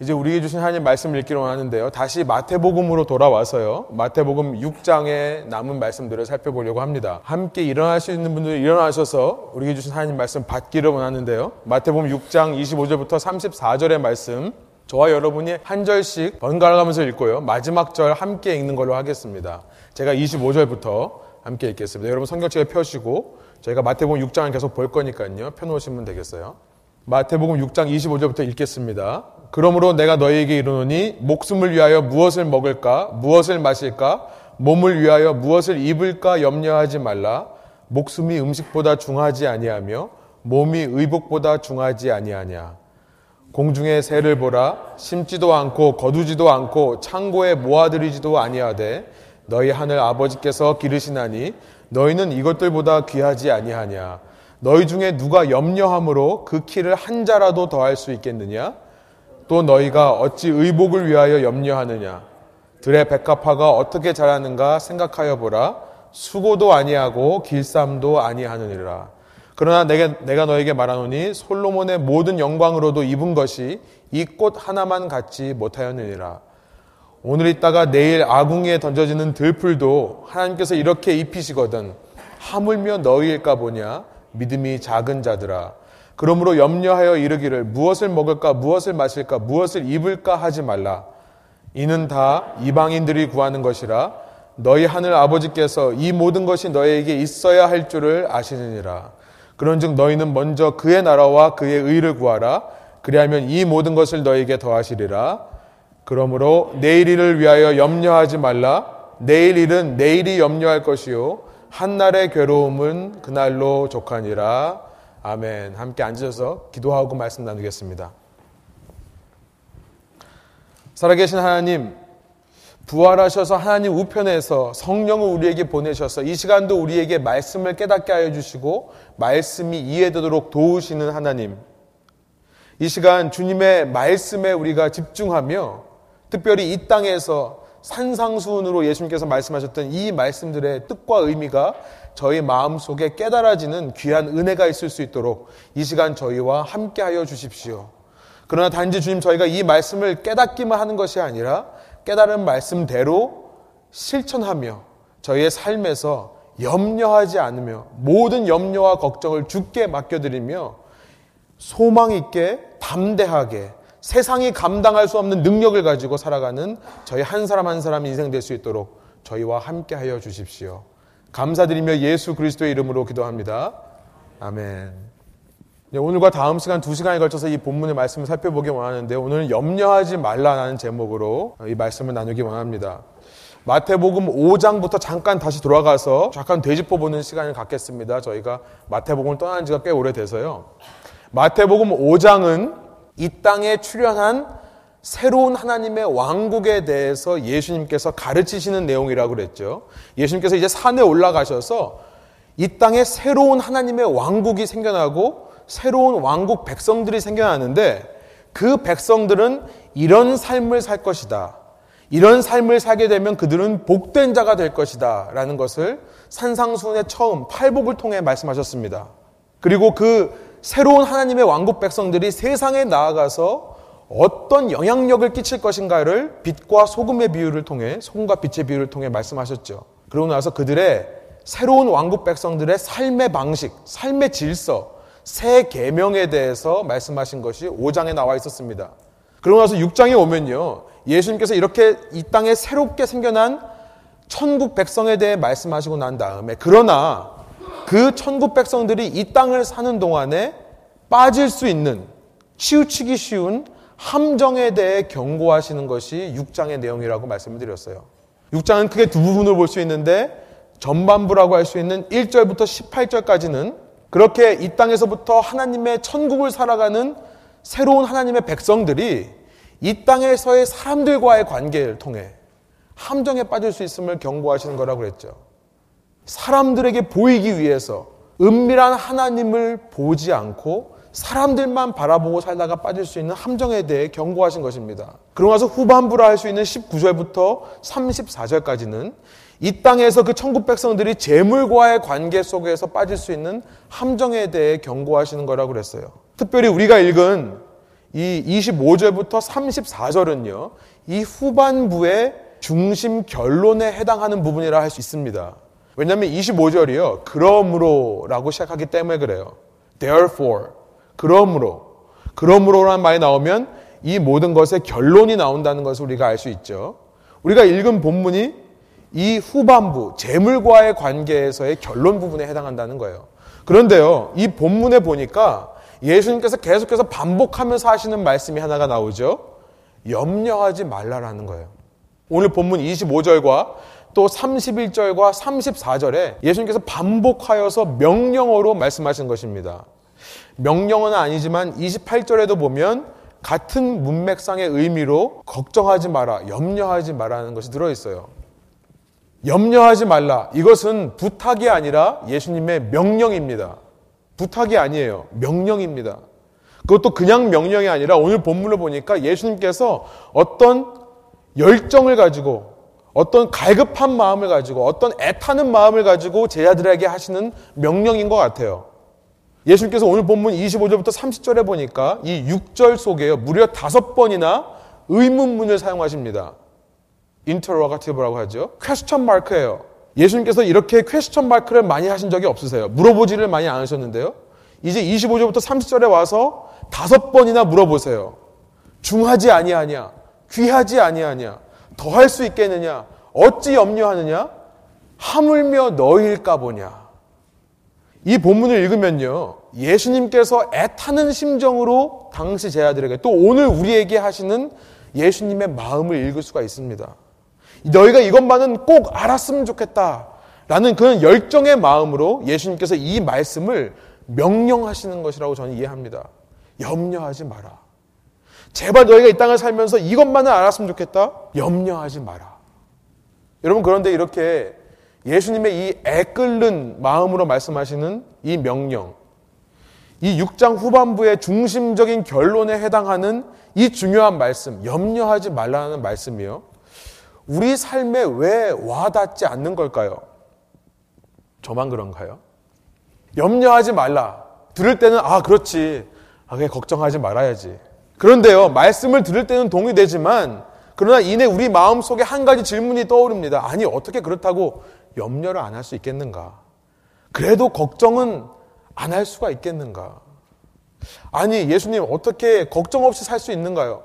이제 우리에게 주신 하나님 말씀을 읽기로 하는데요. 다시 마태복음으로 돌아와서요. 마태복음 6장의 남은 말씀들을 살펴보려고 합니다. 함께 일어날 수 있는 분들 일어나셔서 우리에게 주신 하나님 말씀 받기를 원하는데요. 마태복음 6장 25절부터 34절의 말씀 저와 여러분이 한 절씩 번갈아 가면서 읽고요. 마지막 절 함께 읽는 걸로 하겠습니다. 제가 25절부터 함께 읽겠습니다. 여러분 성경책에 펴시고 저희가 마태복음 6장을 계속 볼 거니까요. 펴놓으시면 되겠어요. 마태복음 6장 25절부터 읽겠습니다. 그러므로 내가 너희에게 이르노니 목숨을 위하여 무엇을 먹을까? 무엇을 마실까? 몸을 위하여 무엇을 입을까? 염려하지 말라. 목숨이 음식보다 중하지 아니하며 몸이 의복보다 중하지 아니하냐? 공중의 새를 보라. 심지도 않고 거두지도 않고 창고에 모아들이지도 아니하되 너희 하늘 아버지께서 기르시나니 너희는 이것들보다 귀하지 아니하냐 너희 중에 누가 염려함으로 그 키를 한 자라도 더할 수 있겠느냐? 또 너희가 어찌 의복을 위하여 염려하느냐? 들의 백합화가 어떻게 자라는가 생각하여 보라. 수고도 아니하고 길쌈도 아니하느니라. 그러나 내가, 내가 너에게 말하노니 솔로몬의 모든 영광으로도 입은 것이 이 꽃 하나만 갖지 못하였느니라. 오늘 있다가 내일 아궁이에 던져지는 들풀도 하나님께서 이렇게 입히시거든 하물며 너희일까 보냐 믿음이 작은 자들아 그러므로 염려하여 이르기를 무엇을 먹을까 무엇을 마실까 무엇을 입을까 하지 말라. 이는 다 이방인들이 구하는 것이라 너희 하늘 아버지께서 이 모든 것이 너희에게 있어야 할 줄을 아시느니라. 그런즉 너희는 먼저 그의 나라와 그의 의를 구하라. 그리하면 이 모든 것을 너희에게 더하시리라. 그러므로 내일 일을 위하여 염려하지 말라. 내일 일은 내일이 염려할 것이요 한날의 괴로움은 그날로 족하니라. 아멘. 함께 앉으셔서 기도하고 말씀 나누겠습니다. 살아계신 하나님, 부활하셔서 하나님 우편에서 성령을 우리에게 보내셔서 이 시간도 우리에게 말씀을 깨닫게 하여 주시고 말씀이 이해되도록 도우시는 하나님. 이 시간 주님의 말씀에 우리가 집중하며 특별히 이 땅에서 산상수훈으로 예수님께서 말씀하셨던 이 말씀들의 뜻과 의미가 저희 마음 속에 깨달아지는 귀한 은혜가 있을 수 있도록 이 시간 저희와 함께하여 주십시오. 그러나 단지 주님 저희가 이 말씀을 깨닫기만 하는 것이 아니라 깨달은 말씀대로 실천하며 저희의 삶에서 염려하지 않으며 모든 염려와 걱정을 주께 맡겨드리며 소망 있게 담대하게 세상이 감당할 수 없는 능력을 가지고 살아가는 저희 한 사람 한 사람 인생 될 수 있도록 저희와 함께 하여 주십시오. 감사드리며 예수 그리스도의 이름으로 기도합니다. 아멘. 네, 오늘과 다음 시간 두 시간에 걸쳐서 이 본문의 말씀을 살펴보기 원하는데 오늘은 염려하지 말라라는 제목으로 이 말씀을 나누기 원합니다. 마태복음 5장부터 잠깐 다시 돌아가서 잠깐 되짚어 보는 시간을 갖겠습니다. 저희가 마태복음을 떠난 지가 꽤 오래돼서요. 마태복음 5장은 이 땅에 출현한 새로운 하나님의 왕국에 대해서 예수님께서 가르치시는 내용이라고 그랬죠. 예수님께서 이제 산에 올라가셔서 이 땅에 새로운 하나님의 왕국이 생겨나고 새로운 왕국 백성들이 생겨나는데 그 백성들은 이런 삶을 살 것이다. 이런 삶을 살게 되면 그들은 복된 자가 될 것이다. 라는 것을 산상수훈의 처음 팔복을 통해 말씀하셨습니다. 그리고 그 새로운 하나님의 왕국 백성들이 세상에 나아가서 어떤 영향력을 끼칠 것인가를 빛과 소금의 비유를 통해 소금과 빛의 비유를 통해 말씀하셨죠. 그러고 나서 그들의 새로운 왕국 백성들의 삶의 방식, 삶의 질서, 새 계명에 대해서 말씀하신 것이 5장에 나와 있었습니다. 그러고 나서 6장에 오면요. 예수님께서 이렇게 이 땅에 새롭게 생겨난 천국 백성에 대해 말씀하시고 난 다음에 그러나 그 천국 백성들이 이 땅을 사는 동안에 빠질 수 있는 치우치기 쉬운 함정에 대해 경고하시는 것이 6장의 내용이라고 말씀을 드렸어요. 6장은 크게 두 부분을 볼 수 있는데 전반부라고 할 수 있는 1절부터 18절까지는 그렇게 이 땅에서부터 하나님의 천국을 살아가는 새로운 하나님의 백성들이 이 땅에서의 사람들과의 관계를 통해 함정에 빠질 수 있음을 경고하시는 거라고 그랬죠. 사람들에게 보이기 위해서 은밀한 하나님을 보지 않고 사람들만 바라보고 살다가 빠질 수 있는 함정에 대해 경고하신 것입니다. 그러고 나서 후반부라 할 수 있는 19절부터 34절까지는 이 땅에서 그 천국 백성들이 재물과의 관계 속에서 빠질 수 있는 함정에 대해 경고하시는 거라고 그랬어요. 특별히 우리가 읽은 이 25절부터 34절은요, 이 후반부의 중심 결론에 해당하는 부분이라 할 수 있습니다. 왜냐하면 25절이요, 그러므로라고 시작하기 때문에 그래요. Therefore, 그러므로, 그러므로라는 말이 나오면 이 모든 것의 결론이 나온다는 것을 우리가 알 수 있죠. 우리가 읽은 본문이 이 후반부, 재물과의 관계에서의 결론 부분에 해당한다는 거예요. 그런데요, 이 본문에 보니까 예수님께서 계속해서 반복하면서 하시는 말씀이 하나가 나오죠. 염려하지 말라라는 거예요. 오늘 본문 25절과 또 31절과 34절에 예수님께서 반복하여서 명령어로 말씀하신 것입니다. 명령어는 아니지만 28절에도 보면 같은 문맥상의 의미로 걱정하지 마라, 염려하지 마라는 것이 들어있어요. 염려하지 말라. 이것은 부탁이 아니라 예수님의 명령입니다. 부탁이 아니에요. 명령입니다. 그것도 그냥 명령이 아니라 오늘 본문을 보니까 예수님께서 어떤 열정을 가지고 어떤 갈급한 마음을 가지고 어떤 애타는 마음을 가지고 제자들에게 하시는 명령인 것 같아요. 예수님께서 오늘 본문 25절부터 30절에 보니까 이 6절 속에요. 무려 다섯 번이나 의문문을 사용하십니다. interrogative라고 하죠. 퀘스천 마크예요. 예수님께서 이렇게 퀘스천 마크를 많이 하신 적이 없으세요. 물어보지를 많이 안 하셨는데요. 이제 25절부터 30절에 와서 다섯 번이나 물어보세요. 중하지 아니하냐? 귀하지 아니하냐? 더할 수 있겠느냐? 어찌 염려하느냐? 하물며 너희일까 보냐? 이 본문을 읽으면요. 예수님께서 애타는 심정으로 당시 제자들에게 또 오늘 우리에게 하시는 예수님의 마음을 읽을 수가 있습니다. 너희가 이것만은 꼭 알았으면 좋겠다. 라는 그런 열정의 마음으로 예수님께서 이 말씀을 명령하시는 것이라고 저는 이해합니다. 염려하지 마라. 제발 너희가 이 땅을 살면서 이것만은 알았으면 좋겠다. 염려하지 마라. 여러분 그런데 이렇게 예수님의 이 애끓는 마음으로 말씀하시는 이 명령, 이 6장 후반부의 중심적인 결론에 해당하는 이 중요한 말씀, 염려하지 말라는 말씀이요. 우리 삶에 왜 와닿지 않는 걸까요? 저만 그런가요? 염려하지 말라. 들을 때는, 아, 그렇지. 아, 그냥 걱정하지 말아야지. 그런데요, 말씀을 들을 때는 동의되지만, 그러나 이내 우리 마음 속에 한 가지 질문이 떠오릅니다. 아니, 어떻게 그렇다고 염려를 안 할 수 있겠는가? 그래도 걱정은 안 할 수가 있겠는가? 아니, 예수님, 어떻게 걱정 없이 살 수 있는가요?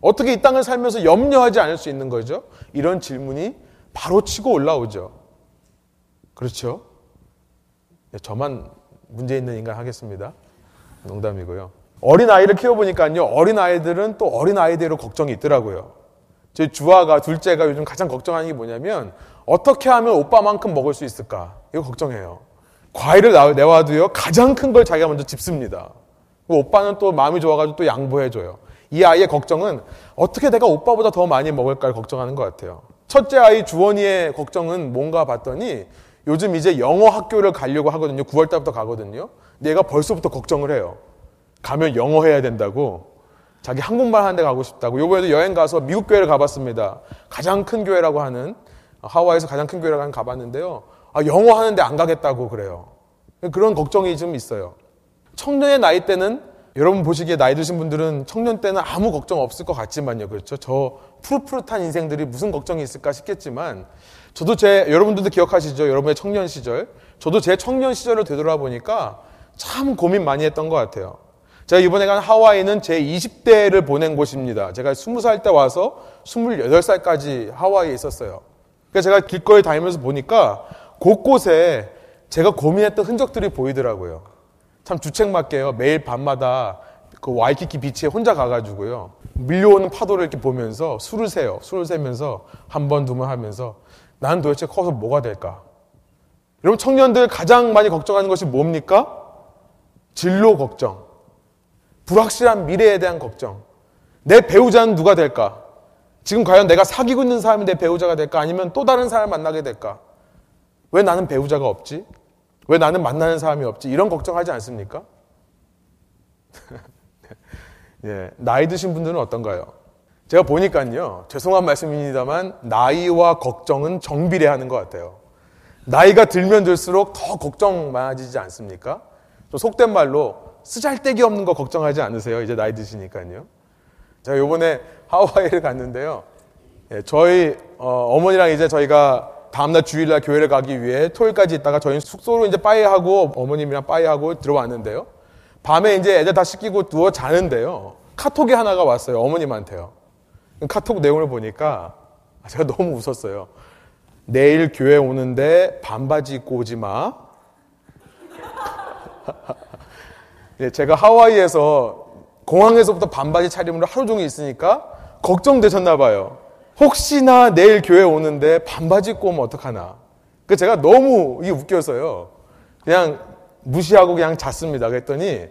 어떻게 이 땅을 살면서 염려하지 않을 수 있는 거죠? 이런 질문이 바로 치고 올라오죠. 그렇죠? 네, 저만 문제 있는 인간 하겠습니다. 농담이고요. 어린 아이를 키워보니까요, 어린 아이들은 또 어린 아이대로 걱정이 있더라고요. 제 주아가, 둘째가 요즘 가장 걱정하는 게 뭐냐면, 어떻게 하면 오빠만큼 먹을 수 있을까? 이거 걱정해요. 과일을 내와도요, 가장 큰 걸 자기가 먼저 집습니다. 오빠는 또 마음이 좋아가지고 또 양보해줘요. 이 아이의 걱정은 어떻게 내가 오빠보다 더 많이 먹을까를 걱정하는 것 같아요. 첫째 아이 주원이의 걱정은 뭔가 봤더니 요즘 이제 영어 학교를 가려고 하거든요. 9월 달부터 가거든요. 내가 벌써부터 걱정을 해요. 가면 영어 해야 된다고. 자기 한국말 하는 데 가고 싶다고. 요번에도 여행 가서 미국 교회를 가봤습니다. 가장 큰 교회라고 하는 하와이에서 가장 큰 교회라고 하는 가봤는데요. 아, 영어 하는데 안 가겠다고 그래요. 그런 걱정이 좀 있어요. 청년의 나이 때는 여러분 보시기에 나이 드신 분들은 청년 때는 아무 걱정 없을 것 같지만요. 그렇죠? 저 푸릇푸릇한 인생들이 무슨 걱정이 있을까 싶겠지만 저도 제 여러분들도 기억하시죠? 여러분의 청년 시절. 저도 제 청년 시절을 되돌아보니까 참 고민 많이 했던 것 같아요. 제가 이번에 간 하와이는 제 20대를 보낸 곳입니다. 제가 20살 때 와서 28살까지 하와이에 있었어요. 그래서 제가 길거리 다니면서 보니까 곳곳에 제가 고민했던 흔적들이 보이더라고요. 참 주책맞게요. 매일 밤마다 그 와이키키 비치에 혼자 가가지고요. 밀려오는 파도를 이렇게 보면서 술을 세요. 술을 세면서 한 번, 두 번 하면서 나는 도대체 커서 뭐가 될까? 여러분 청년들 가장 많이 걱정하는 것이 뭡니까? 진로 걱정. 불확실한 미래에 대한 걱정. 내 배우자는 누가 될까? 지금 과연 내가 사귀고 있는 사람이 내 배우자가 될까? 아니면 또 다른 사람을 만나게 될까? 왜 나는 배우자가 없지? 왜 나는 만나는 사람이 없지? 이런 걱정하지 않습니까? 예, 나이 드신 분들은 어떤가요? 제가 보니까요, 죄송한 말씀입니다만, 나이와 걱정은 정비례하는 것 같아요. 나이가 들면 들수록 더 걱정 많아지지 않습니까? 좀 속된 말로 쓰잘데기 없는 거 걱정하지 않으세요? 이제 나이 드시니까요. 제가 요번에 하와이를 갔는데요. 예, 저희 어, 머니랑 이제 저희가 다음날 주일날 교회를 가기 위해 토요일까지 있다가 저희 숙소로 이제 빠이하고 어머님이랑 빠이하고 들어왔는데요. 밤에 이제 애들 다 씻기고 누워 자는데요. 카톡이 하나가 왔어요. 어머님한테요. 카톡 내용을 보니까 제가 너무 웃었어요. 내일 교회 오는데 반바지 입고 오지 마. 예, 제가 하와이에서 공항에서부터 반바지 차림으로 하루 종일 있으니까 걱정되셨나 봐요. 혹시나 내일 교회 오는데 반바지 입고 오면 어떡하나. 그 제가 너무 이게 웃겨서요. 그냥 무시하고 그냥 잤습니다. 그랬더니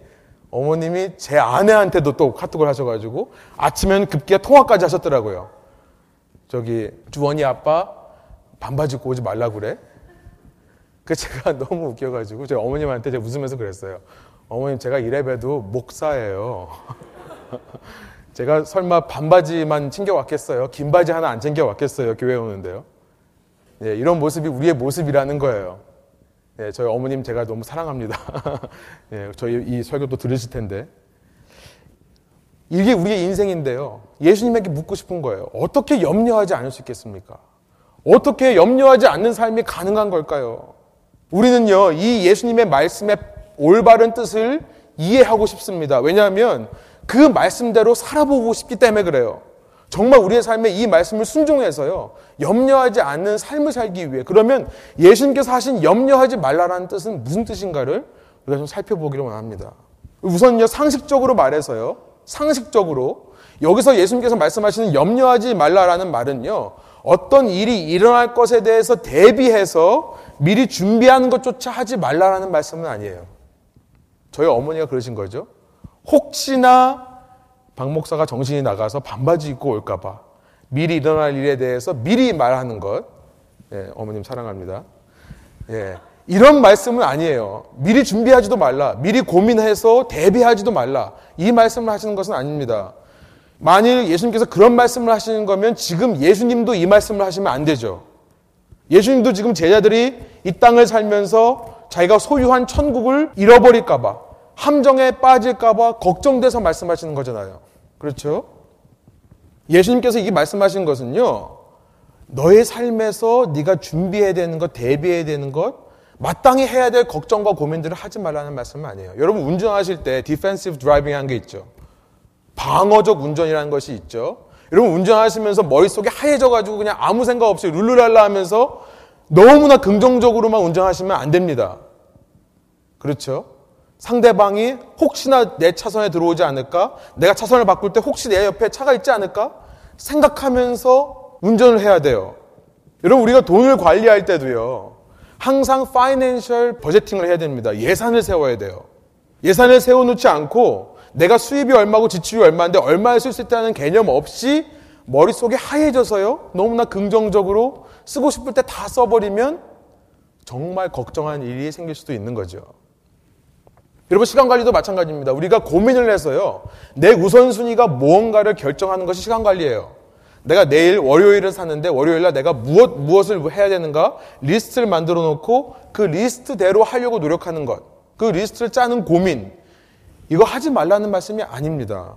어머님이 제 아내한테도 또 카톡을 하셔가지고 아침엔 급기야 통화까지 하셨더라고요. 저기 주원이 아빠 반바지 입고 오지 말라 그래. 그 제가 너무 웃겨가지고 제 어머님한테 제가 웃으면서 그랬어요. 어머님 제가 이래봬도 목사예요. 제가 설마 반바지만 챙겨왔겠어요? 긴 바지 하나 안 챙겨왔겠어요? 교회 오는데요. 예, 이런 모습이 우리의 모습이라는 거예요. 예, 저희 어머님 제가 너무 사랑합니다. 예, 저희 이 설교도 들으실 텐데. 이게 우리의 인생인데요. 예수님에게 묻고 싶은 거예요. 어떻게 염려하지 않을 수 있겠습니까? 어떻게 염려하지 않는 삶이 가능한 걸까요? 우리는요, 이 예수님의 말씀의 올바른 뜻을 이해하고 싶습니다. 왜냐하면 그 말씀대로 살아보고 싶기 때문에 그래요. 정말 우리의 삶에 이 말씀을 순종해서요. 염려하지 않는 삶을 살기 위해. 그러면 예수님께서 하신 염려하지 말라라는 뜻은 무슨 뜻인가를 우리가 좀 살펴보기를 원합니다. 우선요, 상식적으로 말해서요. 상식적으로. 여기서 예수님께서 말씀하시는 염려하지 말라라는 말은요. 어떤 일이 일어날 것에 대해서 대비해서 미리 준비하는 것조차 하지 말라라는 말씀은 아니에요. 저희 어머니가 그러신 거죠. 혹시나 박 목사가 정신이 나가서 반바지 입고 올까봐 미리 일어날 일에 대해서 미리 말하는 것. 예, 어머님 사랑합니다. 예, 이런 말씀은 아니에요. 미리 준비하지도 말라. 미리 고민해서 대비하지도 말라. 이 말씀을 하시는 것은 아닙니다. 만일 예수님께서 그런 말씀을 하시는 거면 지금 예수님도 이 말씀을 하시면 안 되죠. 예수님도 지금 제자들이 이 땅을 살면서 자기가 소유한 천국을 잃어버릴까봐 함정에 빠질까봐 걱정돼서 말씀하시는 거잖아요. 그렇죠? 예수님께서 이 말씀하신 것은요. 너의 삶에서 네가 준비해야 되는 것, 대비해야 되는 것, 마땅히 해야 될 걱정과 고민들을 하지 말라는 말씀은 아니에요. 여러분 운전하실 때 defensive driving이란게 있죠. 방어적 운전이라는 것이 있죠. 여러분 운전하시면서 머릿속에 하얘져 가지고 그냥 아무 생각 없이 룰루랄라 하면서 너무나 긍정적으로만 운전하시면 안 됩니다. 그렇죠? 상대방이 혹시나 내 차선에 들어오지 않을까? 내가 차선을 바꿀 때 혹시 내 옆에 차가 있지 않을까? 생각하면서 운전을 해야 돼요. 여러분, 우리가 돈을 관리할 때도요. 항상 파이낸셜 버제팅을 해야 됩니다. 예산을 세워야 돼요. 예산을 세워놓지 않고 내가 수입이 얼마고 지출이 얼마인데 얼마에 쓸 수 있다는 개념 없이 머릿속에 하얘져서요. 너무나 긍정적으로 쓰고 싶을 때 다 써버리면 정말 걱정한 일이 생길 수도 있는 거죠. 여러분 시간 관리도 마찬가지입니다. 우리가 고민을 해서요. 내 우선순위가 무언가를 결정하는 것이 시간 관리예요. 내가 내일 월요일을 사는데 월요일날 내가 무엇 무엇을 해야 되는가 리스트를 만들어 놓고 그 리스트대로 하려고 노력하는 것. 그 리스트를 짜는 고민. 이거 하지 말라는 말씀이 아닙니다.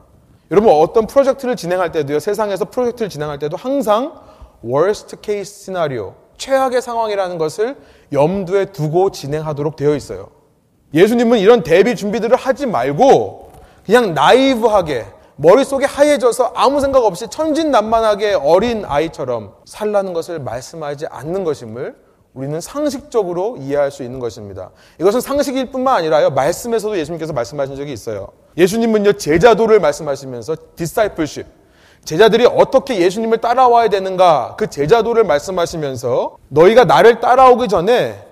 여러분 어떤 프로젝트를 진행할 때도요. 세상에서 프로젝트를 진행할 때도 항상 worst case scenario 최악의 상황이라는 것을 염두에 두고 진행하도록 되어 있어요. 예수님은 이런 대비 준비들을 하지 말고 그냥 나이브하게 머릿속에 하얘져서 아무 생각 없이 천진난만하게 어린 아이처럼 살라는 것을 말씀하지 않는 것임을 우리는 상식적으로 이해할 수 있는 것입니다. 이것은 상식일 뿐만 아니라요. 말씀에서도 예수님께서 말씀하신 적이 있어요. 예수님은요. 제자도를 말씀하시면서 discipleship 제자들이 어떻게 예수님을 따라와야 되는가 그 제자도를 말씀하시면서 너희가 나를 따라오기 전에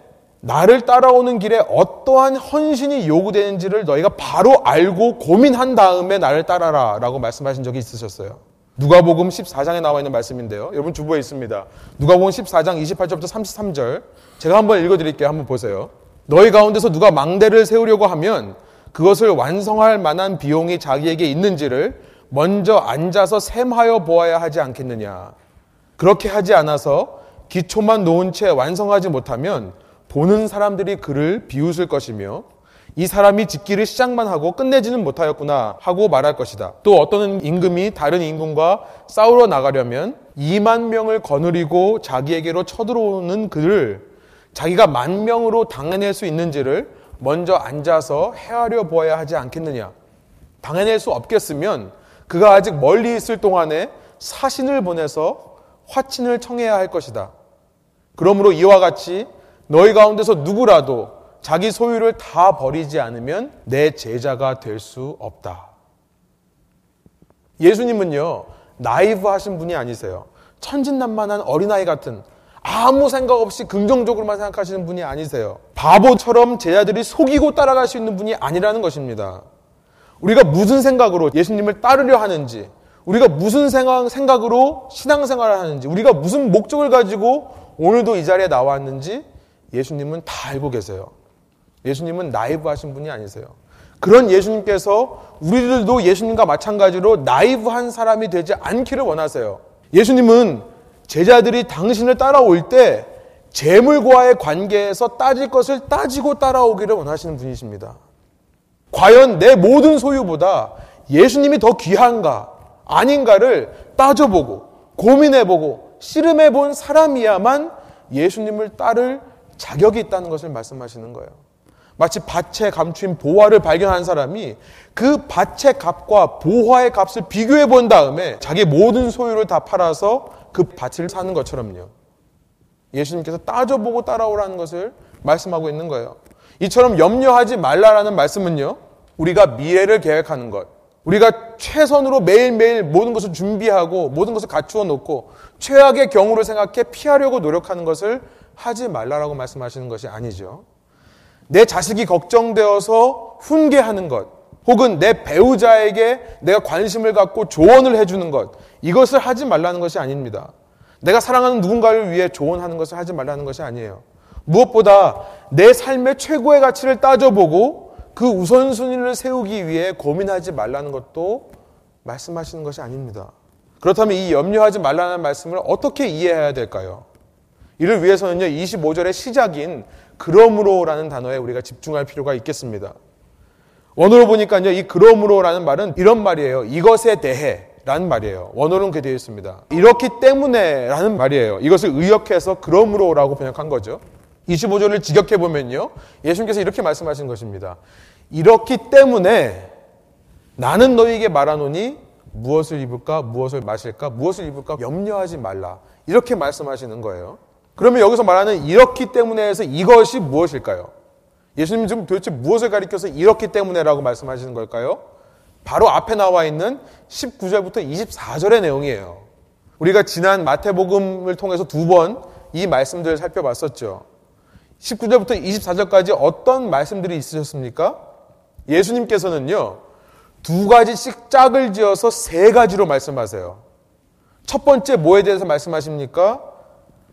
나를 따라오는 길에 어떠한 헌신이 요구되는지를 너희가 바로 알고 고민한 다음에 나를 따라라 라고 말씀하신 적이 있으셨어요. 누가복음 14장에 나와 있는 말씀인데요. 여러분 주부에 있습니다. 누가복음 14장 28절부터 33절 제가 한번 읽어 드릴게요. 한번 보세요. 너희 가운데서 누가 망대를 세우려고 하면 그것을 완성할 만한 비용이 자기에게 있는지를 먼저 앉아서 셈하여 보아야 하지 않겠느냐. 그렇게 하지 않아서 기초만 놓은 채 완성하지 못하면 보는 사람들이 그를 비웃을 것이며 이 사람이 짓기를 시작만 하고 끝내지는 못하였구나 하고 말할 것이다. 또 어떤 임금이 다른 임금과 싸우러 나가려면 2만 명을 거느리고 자기에게로 쳐들어오는 그를 자기가 만 명으로 당해낼 수 있는지를 먼저 앉아서 헤아려 보아야 하지 않겠느냐. 당해낼 수 없겠으면 그가 아직 멀리 있을 동안에 사신을 보내서 화친을 청해야 할 것이다. 그러므로 이와 같이 너희 가운데서 누구라도 자기 소유를 다 버리지 않으면 내 제자가 될 수 없다. 예수님은요, 나이브 하신 분이 아니세요. 천진난만한 어린아이 같은 아무 생각 없이 긍정적으로만 생각하시는 분이 아니세요. 바보처럼 제자들이 속이고 따라갈 수 있는 분이 아니라는 것입니다. 우리가 무슨 생각으로 예수님을 따르려 하는지, 우리가 무슨 생각, 생각으로 신앙생활을 하는지, 우리가 무슨 목적을 가지고 오늘도 이 자리에 나왔는지 예수님은 다 알고 계세요. 예수님은 나이브 하신 분이 아니세요. 그런 예수님께서 우리들도 예수님과 마찬가지로 나이브한 사람이 되지 않기를 원하세요. 예수님은 제자들이 당신을 따라올 때 재물과의 관계에서 따질 것을 따지고 따라오기를 원하시는 분이십니다. 과연 내 모든 소유보다 예수님이 더 귀한가 아닌가를 따져보고 고민해보고 씨름해본 사람이야만 예수님을 따를 자격이 있다는 것을 말씀하시는 거예요. 마치 밭에 감추인 보화를 발견한 사람이 그 밭의 값과 보화의 값을 비교해 본 다음에 자기 모든 소유를 다 팔아서 그 밭을 사는 것처럼요. 예수님께서 따져보고 따라오라는 것을 말씀하고 있는 거예요. 이처럼 염려하지 말라라는 말씀은요. 우리가 미래를 계획하는 것, 우리가 최선으로 매일매일 모든 것을 준비하고 모든 것을 갖추어 놓고 최악의 경우를 생각해 피하려고 노력하는 것을 하지 말라라고 말씀하시는 것이 아니죠. 내 자식이 걱정되어서 훈계하는 것, 혹은 내 배우자에게 내가 관심을 갖고 조언을 해주는 것, 이것을 하지 말라는 것이 아닙니다. 내가 사랑하는 누군가를 위해 조언하는 것을 하지 말라는 것이 아니에요. 무엇보다 내 삶의 최고의 가치를 따져보고 그 우선순위를 세우기 위해 고민하지 말라는 것도 말씀하시는 것이 아닙니다. 그렇다면 이 염려하지 말라는 말씀을 어떻게 이해해야 될까요? 이를 위해서는요, 25절의 시작인 그러므로라는 단어에 우리가 집중할 필요가 있겠습니다. 원어로 보니까요, 이 그러므로라는 말은 이런 말이에요. 이것에 대해 라는 말이에요. 원어는 그렇게 되어 있습니다. 이렇기 때문에 라는 말이에요. 이것을 의역해서 그러므로라고 번역한 거죠. 25절을 직역해 보면요. 예수님께서 이렇게 말씀하신 것입니다. 이렇기 때문에 나는 너희에게 말하노니 무엇을 입을까, 무엇을 마실까, 무엇을 입을까 염려하지 말라. 이렇게 말씀하시는 거예요. 그러면 여기서 말하는 이렇기 때문에 해서 이것이 무엇일까요? 예수님 지금 도대체 무엇을 가리켜서 이렇기 때문에라고 말씀하시는 걸까요? 바로 앞에 나와 있는 19절부터 24절의 내용이에요. 우리가 지난 마태복음을 통해서 두 번 이 말씀들을 살펴봤었죠. 19절부터 24절까지 어떤 말씀들이 있으셨습니까? 예수님께서는요, 두 가지씩 짝을 지어서 세 가지로 말씀하세요. 첫 번째 뭐에 대해서 말씀하십니까?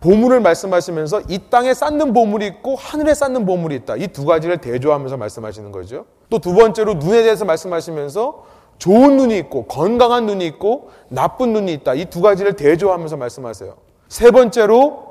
보물을 말씀하시면서 이 땅에 쌓는 보물이 있고 하늘에 쌓는 보물이 있다. 이 두 가지를 대조하면서 말씀하시는 거죠. 또 두 번째로 눈에 대해서 말씀하시면서 좋은 눈이 있고 건강한 눈이 있고 나쁜 눈이 있다. 이 두 가지를 대조하면서 말씀하세요. 세 번째로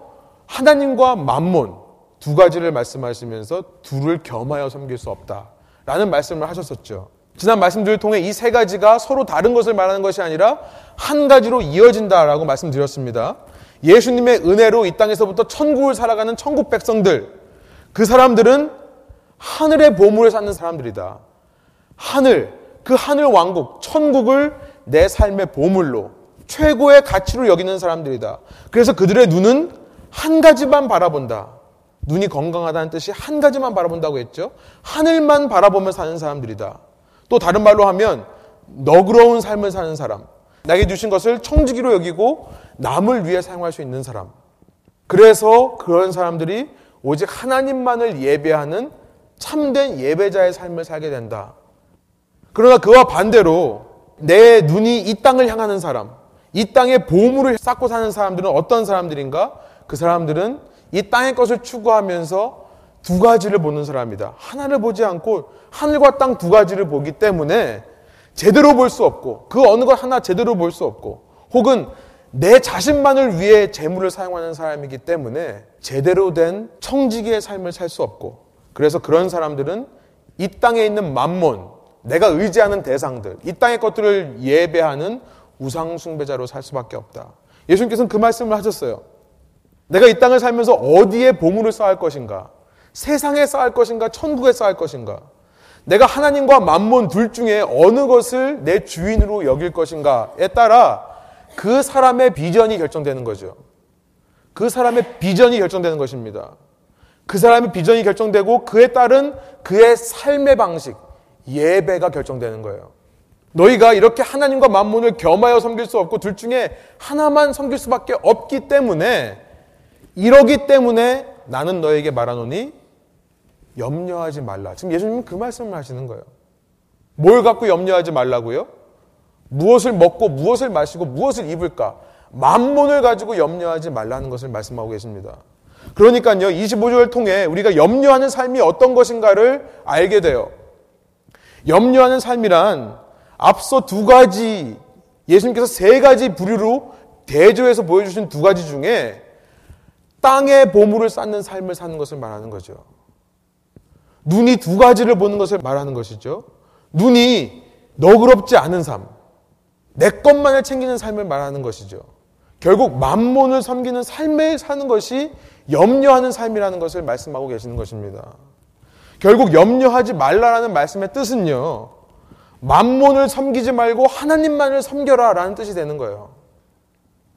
하나님과 만몬 두 가지를 말씀하시면서 둘을 겸하여 섬길 수 없다. 라는 말씀을 하셨었죠. 지난 말씀들을 통해 이 세 가지가 서로 다른 것을 말하는 것이 아니라 한 가지로 이어진다라고 말씀드렸습니다. 예수님의 은혜로 이 땅에서부터 천국을 살아가는 천국 백성들, 그 사람들은 하늘의 보물을 찾는 사람들이다. 하늘, 그 하늘 왕국, 천국을 내 삶의 보물로, 최고의 가치로 여기는 사람들이다. 그래서 그들의 눈은 한 가지만 바라본다. 눈이 건강하다는 뜻이 한 가지만 바라본다고 했죠. 하늘만 바라보며 사는 사람들이다. 또 다른 말로 하면 너그러운 삶을 사는 사람. 나에게 주신 것을 청지기로 여기고 남을 위해 사용할 수 있는 사람. 그래서 그런 사람들이 오직 하나님만을 예배하는 참된 예배자의 삶을 살게 된다. 그러나 그와 반대로 내 눈이 이 땅을 향하는 사람, 이 땅의 보물을 쌓고 사는 사람들은 어떤 사람들인가? 그 사람들은 이 땅의 것을 추구하면서 두 가지를 보는 사람이다. 하나를 보지 않고 하늘과 땅 두 가지를 보기 때문에 제대로 볼 수 없고 그 어느 것 하나 제대로 볼 수 없고 혹은 내 자신만을 위해 재물을 사용하는 사람이기 때문에 제대로 된 청지기의 삶을 살 수 없고 그래서 그런 사람들은 이 땅에 있는 만몬, 내가 의지하는 대상들, 이 땅의 것들을 예배하는 우상 숭배자로 살 수밖에 없다. 예수님께서는 그 말씀을 하셨어요. 내가 이 땅을 살면서 어디에 보물을 쌓을 것인가? 세상에 쌓을 것인가? 천국에 쌓을 것인가? 내가 하나님과 만몬 둘 중에 어느 것을 내 주인으로 여길 것인가에 따라 그 사람의 비전이 결정되는 거죠. 그 사람의 비전이 결정되는 것입니다. 그 사람의 비전이 결정되고 그에 따른 그의 삶의 방식, 예배가 결정되는 거예요. 너희가 이렇게 하나님과 만몬을 겸하여 섬길 수 없고 둘 중에 하나만 섬길 수밖에 없기 때문에 이러기 때문에 나는 너에게 말하노니 염려하지 말라. 지금 예수님은 그 말씀을 하시는 거예요. 뭘 갖고 염려하지 말라고요? 무엇을 먹고 무엇을 마시고 무엇을 입을까? 만몬을 가지고 염려하지 말라는 것을 말씀하고 계십니다. 그러니까요, 25절을 통해 우리가 염려하는 삶이 어떤 것인가를 알게 돼요. 염려하는 삶이란 앞서 두 가지, 예수님께서 세 가지 부류로 대조해서 보여주신 두 가지 중에 땅의 보물을 쌓는 삶을 사는 것을 말하는 거죠. 눈이 두 가지를 보는 것을 말하는 것이죠. 눈이 너그럽지 않은 삶, 내 것만을 챙기는 삶을 말하는 것이죠. 결국 만몬을 섬기는 삶을 사는 것이 염려하는 삶이라는 것을 말씀하고 계시는 것입니다. 결국 염려하지 말라라는 말씀의 뜻은요. 만몬을 섬기지 말고 하나님만을 섬겨라 라는 뜻이 되는 거예요.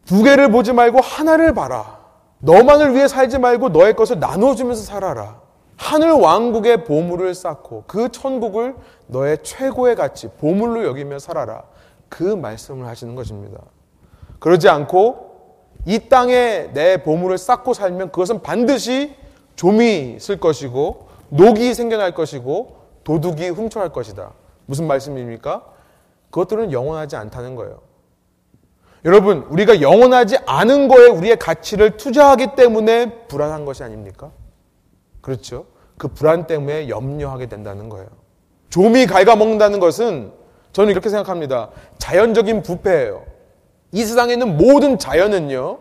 두 개를 보지 말고 하나를 봐라. 너만을 위해 살지 말고 너의 것을 나눠주면서 살아라. 하늘 왕국의 보물을 쌓고 그 천국을 너의 최고의 가치, 보물로 여기며 살아라. 그 말씀을 하시는 것입니다. 그러지 않고 이 땅에 내 보물을 쌓고 살면 그것은 반드시 좀이 있을 것이고 녹이 생겨날 것이고 도둑이 훔쳐갈 것이다. 무슨 말씀입니까? 그것들은 영원하지 않다는 거예요. 여러분, 우리가 영원하지 않은 거에 우리의 가치를 투자하기 때문에 불안한 것이 아닙니까? 그렇죠. 그 불안 때문에 염려하게 된다는 거예요. 좀이 갉아먹는다는 것은 저는 이렇게 생각합니다. 자연적인 부패예요. 이 세상에 있는 모든 자연은요,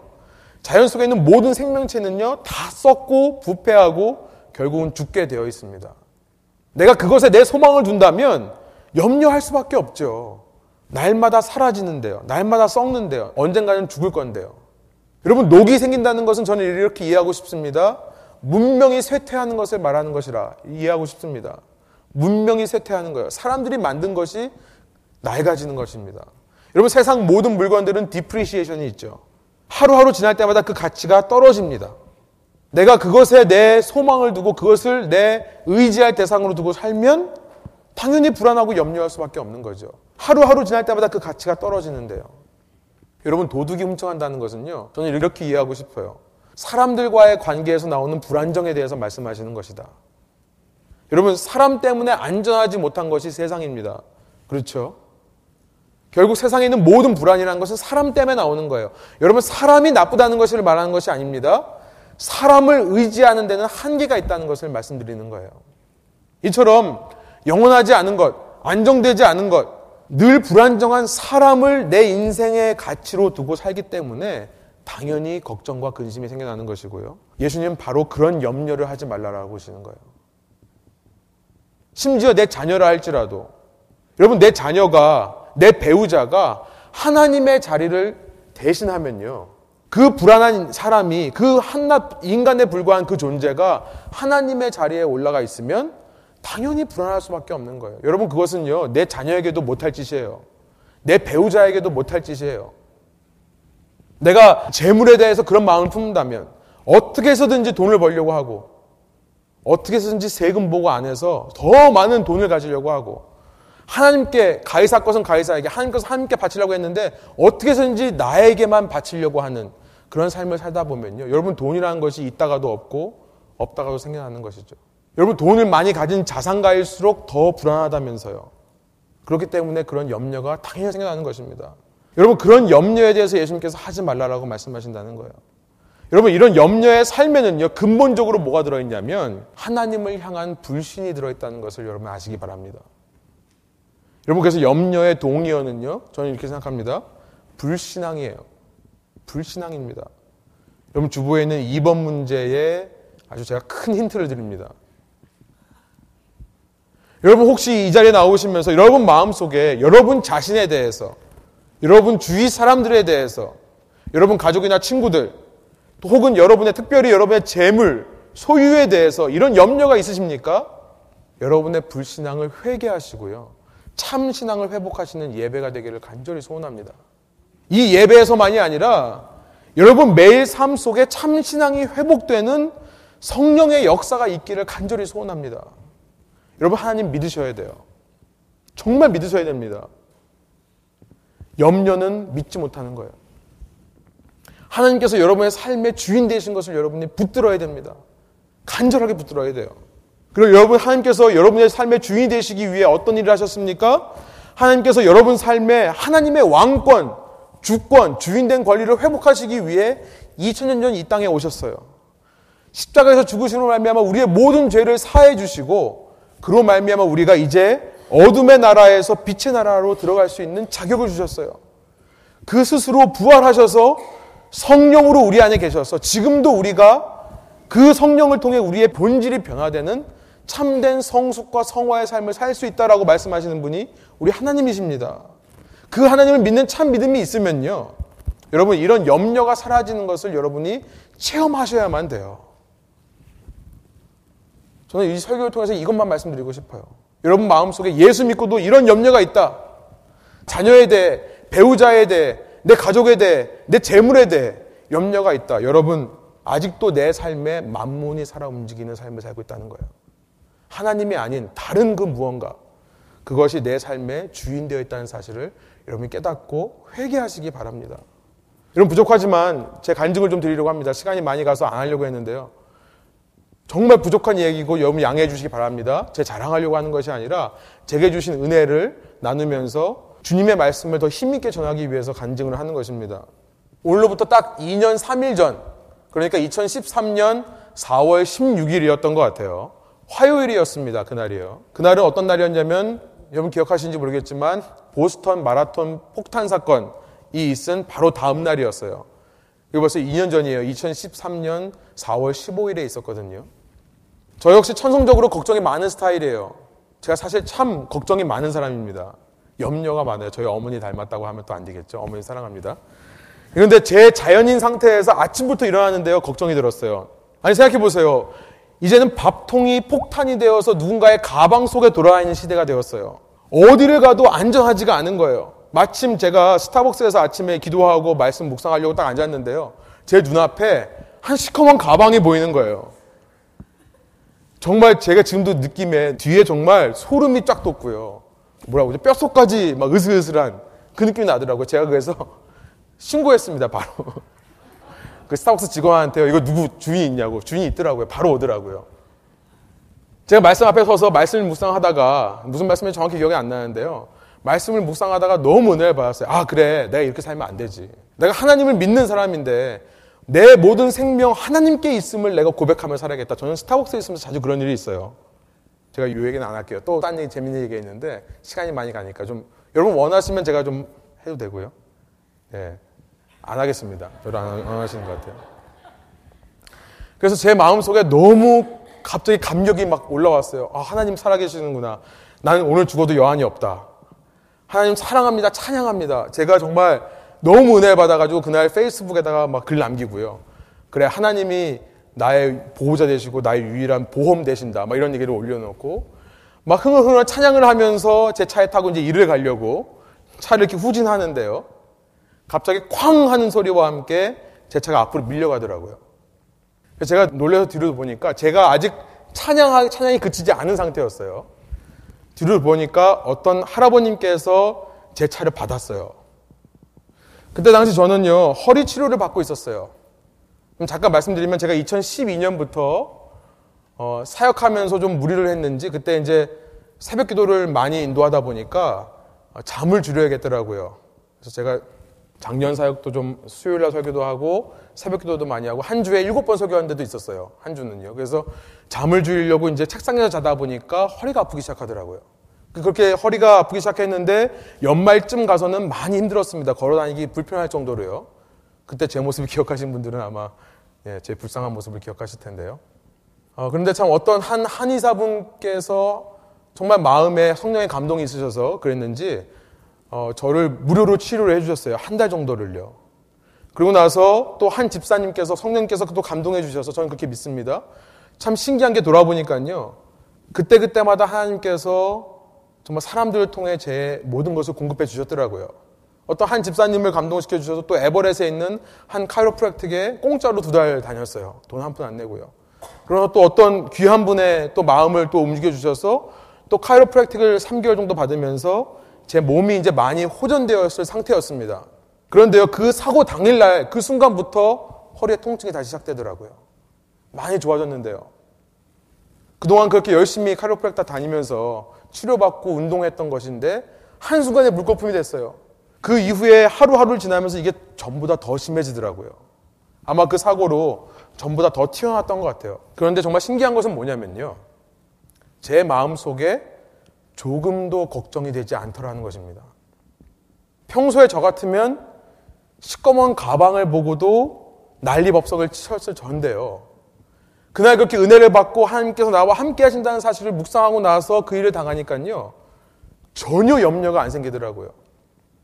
자연 속에 있는 모든 생명체는요, 다 썩고 부패하고 결국은 죽게 되어 있습니다. 내가 그것에 내 소망을 둔다면 염려할 수밖에 없죠. 날마다 사라지는데요. 날마다 썩는데요. 언젠가는 죽을 건데요. 여러분, 녹이 생긴다는 것은 저는 이렇게 이해하고 싶습니다. 문명이 쇠퇴하는 것을 말하는 것이라 이해하고 싶습니다. 문명이 쇠퇴하는 거예요. 사람들이 만든 것이 낡아지는 것입니다. 여러분 세상 모든 물건들은 depreciation이 있죠. 하루하루 지날 때마다 그 가치가 떨어집니다. 내가 그것에 내 소망을 두고 그것을 내 의지할 대상으로 두고 살면 당연히 불안하고 염려할 수밖에 없는 거죠. 하루하루 지날 때마다 그 가치가 떨어지는데요. 여러분 도둑이 훔쳐간다는 것은요. 저는 이렇게 이해하고 싶어요. 사람들과의 관계에서 나오는 불안정에 대해서 말씀하시는 것이다. 여러분 사람 때문에 안전하지 못한 것이 세상입니다. 그렇죠? 결국 세상에 있는 모든 불안이라는 것은 사람 때문에 나오는 거예요. 여러분, 사람이 나쁘다는 것을 말하는 것이 아닙니다. 사람을 의지하는 데는 한계가 있다는 것을 말씀드리는 거예요. 이처럼 영원하지 않은 것, 안정되지 않은 것, 늘 불안정한 사람을 내 인생의 가치로 두고 살기 때문에 당연히 걱정과 근심이 생겨나는 것이고요. 예수님은 바로 그런 염려를 하지 말라라고 하시는 거예요. 심지어 내 자녀라 할지라도 여러분 내 자녀가 내 배우자가 하나님의 자리를 대신하면요. 그 불안한 사람이 그 한낱 인간에 불과한 그 존재가 하나님의 자리에 올라가 있으면 당연히 불안할 수밖에 없는 거예요. 여러분 그것은요. 내 자녀에게도 못할 짓이에요. 내 배우자에게도 못할 짓이에요. 내가 재물에 대해서 그런 마음을 품는다면 어떻게 해서든지 돈을 벌려고 하고 어떻게 해서든지 세금 보고 안 해서 더 많은 돈을 가지려고 하고 하나님께 가이사 것은 가이사에게 하나님 것은 하나님께 바치려고 했는데 어떻게 해서든지 나에게만 바치려고 하는 그런 삶을 살다 보면요. 여러분 돈이라는 것이 있다가도 없고 없다가도 생겨나는 것이죠. 여러분 돈을 많이 가진 자산가일수록 더 불안하다면서요. 그렇기 때문에 그런 염려가 당연히 생겨나는 것입니다. 여러분 그런 염려에 대해서 예수님께서 하지 말라라고 말씀하신다는 거예요. 여러분 이런 염려의 삶에는요 근본적으로 뭐가 들어있냐면 하나님을 향한 불신이 들어있다는 것을 여러분 아시기 바랍니다. 여러분 그래서 염려의 동의어는요. 저는 이렇게 생각합니다. 불신앙이에요. 불신앙입니다. 여러분 주부에 있는 2번 문제에 아주 제가 큰 힌트를 드립니다. 여러분 혹시 이 자리에 나오시면서 여러분 마음속에 여러분 자신에 대해서 여러분 주위 사람들에 대해서 여러분 가족이나 친구들 또 혹은 여러분의 특별히 여러분의 재물 소유에 대해서 이런 염려가 있으십니까? 여러분의 불신앙을 회개하시고요. 참 신앙을 회복하시는 예배가 되기를 간절히 소원합니다. 이 예배에서만이 아니라 여러분 매일 삶 속에 참 신앙이 회복되는 성령의 역사가 있기를 간절히 소원합니다. 여러분 하나님 믿으셔야 돼요. 정말 믿으셔야 됩니다. 염려는 믿지 못하는 거예요. 하나님께서 여러분의 삶의 주인 되신 것을 여러분이 붙들어야 됩니다. 간절하게 붙들어야 돼요. 그리고 여러분 하나님께서 여러분의 삶의 주인이 되시기 위해 어떤 일을 하셨습니까? 하나님께서 여러분 삶에 하나님의 왕권, 주권, 주인된 권리를 회복하시기 위해 2000년 전 이 땅에 오셨어요. 십자가에서 죽으시는 말미암아 우리의 모든 죄를 사해 주시고 그로 말미암아 우리가 이제 어둠의 나라에서 빛의 나라로 들어갈 수 있는 자격을 주셨어요. 그 스스로 부활하셔서 성령으로 우리 안에 계셔서 지금도 우리가 그 성령을 통해 우리의 본질이 변화되는 참된 성숙과 성화의 삶을 살 수 있다라고 말씀하시는 분이 우리 하나님이십니다. 그 하나님을 믿는 참 믿음이 있으면요. 여러분 이런 염려가 사라지는 것을 여러분이 체험하셔야만 돼요. 저는 이 설교를 통해서 이것만 말씀드리고 싶어요. 여러분 마음속에 예수 믿고도 이런 염려가 있다. 자녀에 대해, 배우자에 대해, 내 가족에 대해, 내 재물에 대해 염려가 있다. 여러분 아직도 내 삶에 만문이 살아 움직이는 삶을 살고 있다는 거예요. 하나님이 아닌 다른 그 무언가 그것이 내 삶의 주인 되어 있다는 사실을 여러분이 깨닫고 회개하시기 바랍니다. 여러분 부족하지만 제 간증을 좀 드리려고 합니다. 시간이 많이 가서 안 하려고 했는데요. 정말 부족한 얘기고 여러분 양해해 주시기 바랍니다. 제 자랑하려고 하는 것이 아니라 제게 주신 은혜를 나누면서 주님의 말씀을 더 힘있게 전하기 위해서 간증을 하는 것입니다. 오늘로부터 딱 2년 3일 전, 그러니까 2013년 4월 16일이었던 것 같아요. 화요일이었습니다. 그날이요. 그날은 어떤 날이었냐면 여러분 기억하시는지 모르겠지만 보스턴 마라톤 폭탄 사건이 있은 바로 다음 날이었어요. 이거 벌써 2년 전이에요. 2013년 4월 15일에 있었거든요. 저 역시 천성적으로 걱정이 많은 스타일이에요. 제가 사실 참 걱정이 많은 사람입니다. 염려가 많아요. 저희 어머니 닮았다고 하면 또 안 되겠죠. 어머니 사랑합니다. 그런데 제 자연인 상태에서 아침부터 일어나는데요. 걱정이 들었어요. 아니 생각해 보세요. 이제는 밥통이 폭탄이 되어서 누군가의 가방 속에 돌아와 있는 시대가 되었어요. 어디를 가도 안전하지가 않은 거예요. 마침 제가 스타벅스에서 아침에 기도하고 말씀 묵상하려고 딱 앉았는데요. 제 눈앞에 한 시커먼 가방이 보이는 거예요. 정말 제가 지금도 느낌에 뒤에 정말 소름이 쫙 돋고요. 뭐라고 그러죠? 뼛속까지 막 으슬으슬한 그 느낌이 나더라고요. 제가 그래서 신고했습니다, 바로. 그 스타벅스 직원한테요. 이거 누구 주인 있냐고. 주인이 있더라고요. 바로 오더라고요. 제가 말씀 앞에 서서 말씀을 묵상하다가 무슨 말씀인지 정확히 기억이 안 나는데요. 말씀을 묵상하다가 너무 은혜를 받았어요. 아, 그래. 내가 이렇게 살면 안 되지. 내가 하나님을 믿는 사람인데 내 모든 생명 하나님께 있음을 내가 고백하며 살아야겠다. 저는 스타벅스에 있으면서 자주 그런 일이 있어요. 제가 이 얘기는 안 할게요. 또 딴 얘기, 재밌는 얘기가 있는데 시간이 많이 가니까 좀 여러분 원하시면 제가 좀 해도 되고요. 예. 안 하겠습니다. 별로 안, 안 하시는 것 같아요. 그래서 제 마음속에 너무 갑자기 감격이 막 올라왔어요. 아, 하나님 살아계시는구나. 나는 오늘 죽어도 여한이 없다. 하나님 사랑합니다. 찬양합니다. 제가 정말 너무 은혜 받아가지고 그날 페이스북에다가 막 글 남기고요. 그래, 하나님이 나의 보호자 되시고 나의 유일한 보험 되신다. 막 이런 얘기를 올려놓고 막 흥얼흥얼 찬양을 하면서 제 차에 타고 이제 일을 가려고 차를 이렇게 후진하는데요. 갑자기 쾅 하는 소리와 함께 제 차가 앞으로 밀려가더라고요. 제가 놀래서 뒤로 보니까 제가 아직 찬양, 찬양이 그치지 않은 상태였어요. 뒤를 보니까 어떤 할아버님께서 제 차를 받았어요. 그때 당시 저는요, 허리 치료를 받고 있었어요. 잠깐 말씀드리면 제가 2012년부터 어, 사역하면서 좀 무리를 했는지 그때 이제 새벽 기도를 많이 인도하다 보니까 잠을 줄여야겠더라고요. 그래서 제가 작년 사역도 좀 수요일 날 설교도 하고 새벽 기도도 많이 하고 한 주에 일곱 번 설교한 데도 있었어요. 한 주는요. 그래서 잠을 줄이려고 이제 책상에서 자다 보니까 허리가 아프기 시작하더라고요. 그렇게 허리가 아프기 시작했는데 연말쯤 가서는 많이 힘들었습니다. 걸어 다니기 불편할 정도로요. 그때 제 모습을 기억하신 분들은 아마 예, 제 불쌍한 모습을 기억하실 텐데요. 어, 그런데 참 어떤 한 한의사분께서 정말 마음에 성령의 감동이 있으셔서 그랬는지 어, 저를 무료로 치료를 해주셨어요. 한 달 정도를요. 그리고 나서 또 한 집사님께서 성령께서 또 감동해 주셔서 저는 그렇게 믿습니다. 참 신기한 게 돌아보니까요. 그때그때마다 하나님께서 정말 사람들을 통해 제 모든 것을 공급해 주셨더라고요. 어떤 한 집사님을 감동시켜 주셔서 또 에버렛에 있는 한 카이로프랙틱에 공짜로 두 달 다녔어요. 돈 한 푼 안 내고요. 그러나 또 어떤 귀한 분의 또 마음을 또 움직여 주셔서 또 카이로프랙틱을 3개월 정도 받으면서 제 몸이 이제 많이 호전되었을 상태였습니다. 그런데요, 그 사고 당일날 그 순간부터 허리에 통증이 다시 시작되더라고요. 많이 좋아졌는데요. 그동안 그렇게 열심히 카이로프랙터 다니면서 치료받고 운동했던 것인데 한순간에 물거품이 됐어요. 그 이후에 하루하루를 지나면서 이게 전보다 더 심해지더라고요. 아마 그 사고로 전보다 더 튀어나왔던 것 같아요. 그런데 정말 신기한 것은 뭐냐면요. 제 마음 속에 조금도 걱정이 되지 않더라는 것입니다. 평소에 저 같으면 시꺼먼 가방을 보고도 난리법석을 치셨을 전데요. 그날 그렇게 은혜를 받고 하나님께서 나와 함께 하신다는 사실을 묵상하고 나서 그 일을 당하니까요. 전혀 염려가 안 생기더라고요.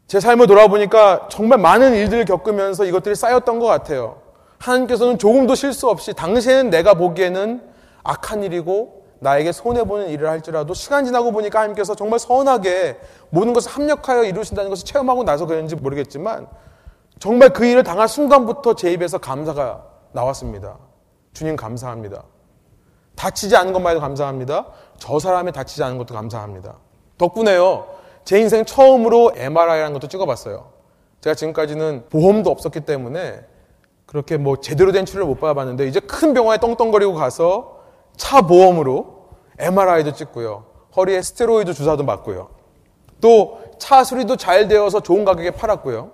제 삶을 돌아보니까 정말 많은 일들을 겪으면서 이것들이 쌓였던 것 같아요. 하나님께서는 조금도 실수 없이 당시에는 내가 보기에는 악한 일이고 나에게 손해보는 일을 할지라도 시간 지나고 보니까 하나님께서 정말 선하게 모든 것을 합력하여 이루신다는 것을 체험하고 나서 그랬는지 모르겠지만 정말 그 일을 당할 순간부터 제 입에서 감사가 나왔습니다. 주님 감사합니다. 다치지 않은 것만 해도 감사합니다. 저 사람이 다치지 않은 것도 감사합니다. 덕분에요. 제 인생 처음으로 MRI라는 것도 찍어봤어요. 제가 지금까지는 보험도 없었기 때문에 그렇게 뭐 제대로 된 치료를 못 받아봤는데 이제 큰 병원에 떵떵거리고 가서 차 보험으로 MRI도 찍고요. 허리에 스테로이드 주사도 맞고요. 또 차 수리도 잘 되어서 좋은 가격에 팔았고요.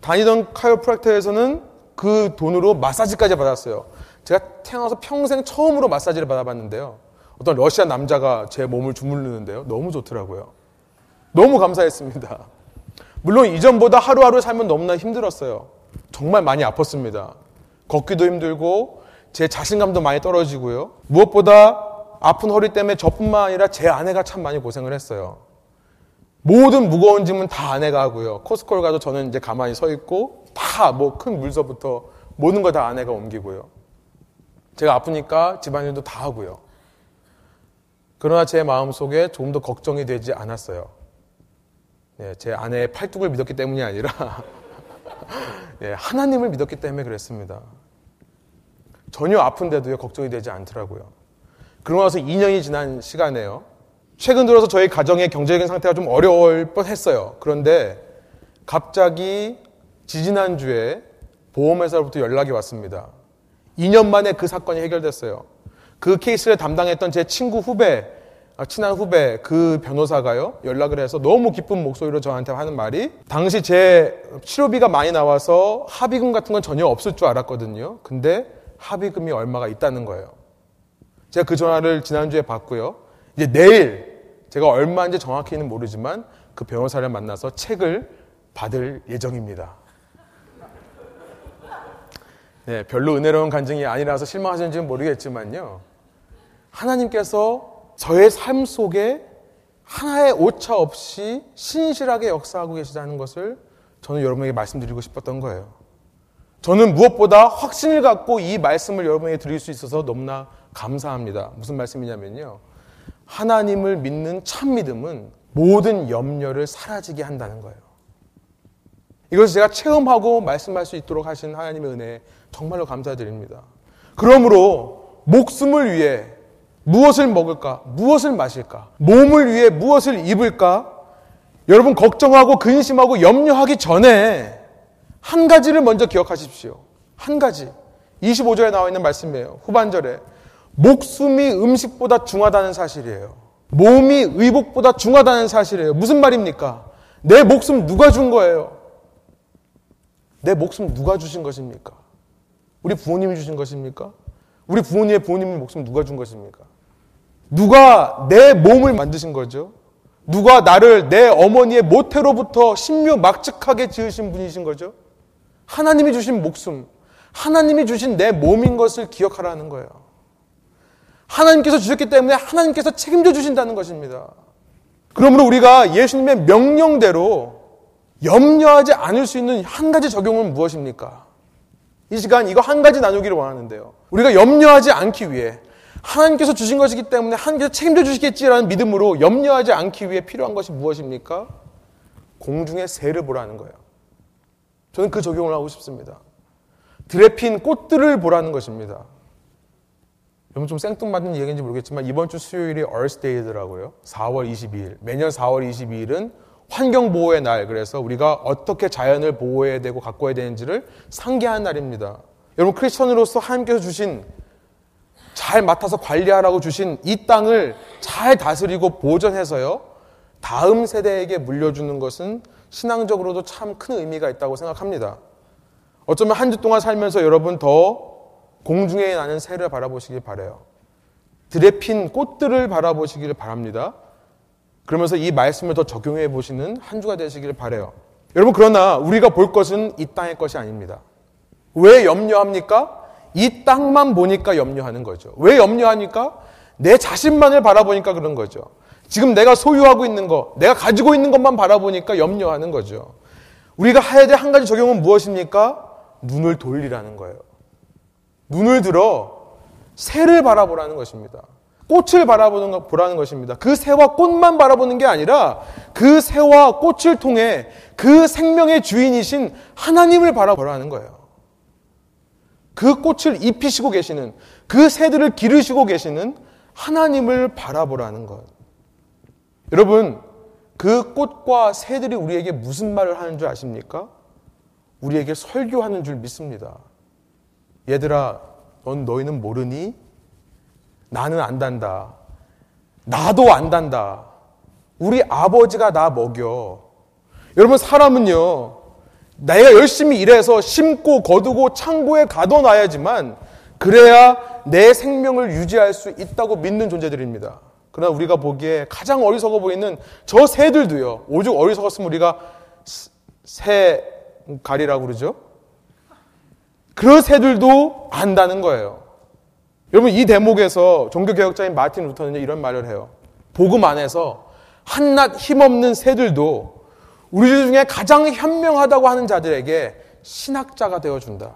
다니던 카이로프랙터에서는 그 돈으로 마사지까지 받았어요. 제가 태어나서 평생 처음으로 마사지를 받아봤는데요. 어떤 러시아 남자가 제 몸을 주물르는데요. 너무 좋더라고요. 너무 감사했습니다. 물론 이전보다 하루하루 살면 너무나 힘들었어요. 정말 많이 아팠습니다. 걷기도 힘들고 제 자신감도 많이 떨어지고요. 무엇보다 아픈 허리 때문에 저뿐만 아니라 제 아내가 참 많이 고생을 했어요. 모든 무거운 짐은 다 아내가 하고요. 코스코를 가도 저는 이제 가만히 서 있고 다 뭐 큰 물서부터 모든 걸 다 아내가 옮기고요. 제가 아프니까 집안일도 다 하고요. 그러나 제 마음속에 조금 더 걱정이 되지 않았어요. 네, 제 아내의 팔뚝을 믿었기 때문이 아니라 네, 하나님을 믿었기 때문에 그랬습니다. 전혀 아픈데도요 걱정이 되지 않더라고요. 그러고 나서 2년이 지난 시간에요. 최근 들어서 저희 가정의 경제적인 상태가 좀 어려울 뻔했어요. 그런데 갑자기 지지난 주에 보험회사로부터 연락이 왔습니다. 2년 만에 그 사건이 해결됐어요. 그 케이스를 담당했던 제 친구 후배, 아, 친한 후배, 그 변호사가요, 연락을 해서 너무 기쁜 목소리로 저한테 하는 말이, 당시 제 치료비가 많이 나와서 합의금 같은 건 전혀 없을 줄 알았거든요. 근데 합의금이 얼마가 있다는 거예요. 제가 그 전화를 지난주에 받고요. 이제 내일 제가 얼마인지 정확히는 모르지만 그 변호사를 만나서 책을 받을 예정입니다. 네, 별로 은혜로운 간증이 아니라서 실망하셨는지는 모르겠지만요. 하나님께서 저의 삶 속에 하나의 오차 없이 신실하게 역사하고 계시다는 것을 저는 여러분에게 말씀드리고 싶었던 거예요. 저는 무엇보다 확신을 갖고 이 말씀을 여러분에게 드릴 수 있어서 너무나 감사합니다. 무슨 말씀이냐면요. 하나님을 믿는 참 믿음은 모든 염려를 사라지게 한다는 거예요. 이것을 제가 체험하고 말씀할 수 있도록 하신 하나님의 은혜 정말로 감사드립니다. 그러므로 목숨을 위해 무엇을 먹을까? 무엇을 마실까? 몸을 위해 무엇을 입을까? 여러분 걱정하고 근심하고 염려하기 전에 한 가지를 먼저 기억하십시오. 한 가지. 25절에 나와 있는 말씀이에요. 후반절에. 목숨이 음식보다 중하다는 사실이에요. 몸이 의복보다 중하다는 사실이에요. 무슨 말입니까? 내 목숨 누가 준 거예요? 내 목숨 누가 주신 것입니까? 우리 부모님이 주신 것입니까? 우리 부모님의 부모님의 목숨 누가 준 것입니까? 누가 내 몸을 만드신 거죠? 누가 나를 내 어머니의 모태로부터 신묘막측하게 지으신 분이신 거죠? 하나님이 주신 목숨, 하나님이 주신 내 몸인 것을 기억하라는 거예요. 하나님께서 주셨기 때문에 하나님께서 책임져 주신다는 것입니다. 그러므로 우리가 예수님의 명령대로 염려하지 않을 수 있는 한 가지 적용은 무엇입니까? 이 시간 이거 한 가지 나누기를 원하는데요. 우리가 염려하지 않기 위해 하나님께서 주신 것이기 때문에 하나님께서 책임져 주시겠지라는 믿음으로 염려하지 않기 위해 필요한 것이 무엇입니까? 공중의 새를 보라는 거예요. 저는 그 적용을 하고 싶습니다. 들에 핀 꽃들을 보라는 것입니다. 여러분 좀 생뚱맞는 얘기인지 모르겠지만 이번 주 수요일이 얼스데이더라고요. 4월 22일. 매년 4월 22일은 환경 보호의 날. 그래서 우리가 어떻게 자연을 보호해야 되고 가꿔야 되는지를 상기하는 날입니다. 여러분 크리스천으로서 하나님께서 주신 잘 맡아서 관리하라고 주신 이 땅을 잘 다스리고 보존해서요. 다음 세대에게 물려주는 것은 신앙적으로도 참 큰 의미가 있다고 생각합니다. 어쩌면 한 주 동안 살면서 여러분 더 공중에 나는 새를 바라보시길 바래요. 들에 핀 꽃들을 바라보시길 바랍니다. 그러면서 이 말씀을 더 적용해 보시는 한 주가 되시길 바래요. 여러분 그러나 우리가 볼 것은 이 땅의 것이 아닙니다. 왜 염려합니까? 이 땅만 보니까 염려하는 거죠. 왜 염려하니까? 내 자신만을 바라보니까 그런 거죠. 지금 내가 소유하고 있는 것, 내가 가지고 있는 것만 바라보니까 염려하는 거죠. 우리가 해야 될 한 가지 적용은 무엇입니까? 눈을 돌리라는 거예요. 눈을 들어 새를 바라보라는 것입니다. 꽃을 바라보는 것, 보라는 것입니다. 그 새와 꽃만 바라보는 게 아니라 그 새와 꽃을 통해 그 생명의 주인이신 하나님을 바라보라는 거예요. 그 꽃을 입히시고 계시는 그 새들을 기르시고 계시는 하나님을 바라보라는 것. 여러분, 그 꽃과 새들이 우리에게 무슨 말을 하는 줄 아십니까? 우리에게 설교하는 줄 믿습니다. 얘들아, 넌 너희는 모르니? 나는 안단다. 나도 안단다. 우리 아버지가 나 먹여. 여러분, 사람은요, 내가 열심히 일해서 심고 거두고 창고에 가둬놔야지만 그래야 내 생명을 유지할 수 있다고 믿는 존재들입니다. 그러나 우리가 보기에 가장 어리석어 보이는 저 새들도요, 오죽 어리석었으면 우리가 새 가리라고 그러죠? 그 새들도 안다는 거예요. 여러분 이 대목에서 종교개혁자인 마틴 루터는 이런 말을 해요. 복음 안에서 한낱 힘없는 새들도 우리 중에 가장 현명하다고 하는 자들에게 신학자가 되어준다.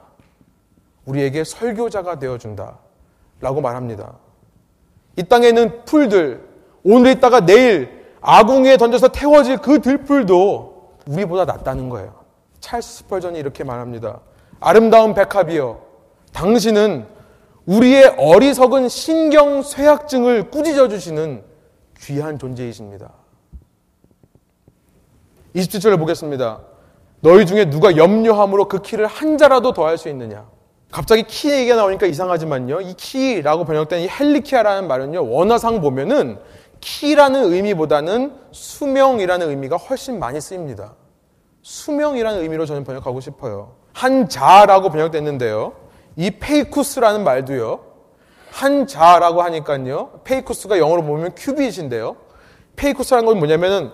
우리에게 설교자가 되어준다. 라고 말합니다. 이 땅에 있는 풀들, 오늘 있다가 내일 아궁이에 던져서 태워질 그 들풀도 우리보다 낫다는 거예요. 찰스 스펄전이 이렇게 말합니다. 아름다운 백합이여, 당신은 우리의 어리석은 신경 쇠약증을 꾸짖어 주시는 귀한 존재이십니다. 27절을 보겠습니다. 너희 중에 누가 염려함으로 그 키를 한 자라도 더할 수 있느냐? 갑자기 키 얘기가 나오니까 이상하지만요. 이 키라고 번역된 이 ἡλικία라는 말은요. 원어상 보면은 키라는 의미보다는 수명이라는 의미가 훨씬 많이 쓰입니다. 수명이라는 의미로 저는 번역하고 싶어요. 한 자라고 번역됐는데요. 이 πῆχυς라는 말도요. 한 자라고 하니까요. πῆχυς가 영어로 보면 cubit인데요. πῆχυς라는 건 뭐냐면은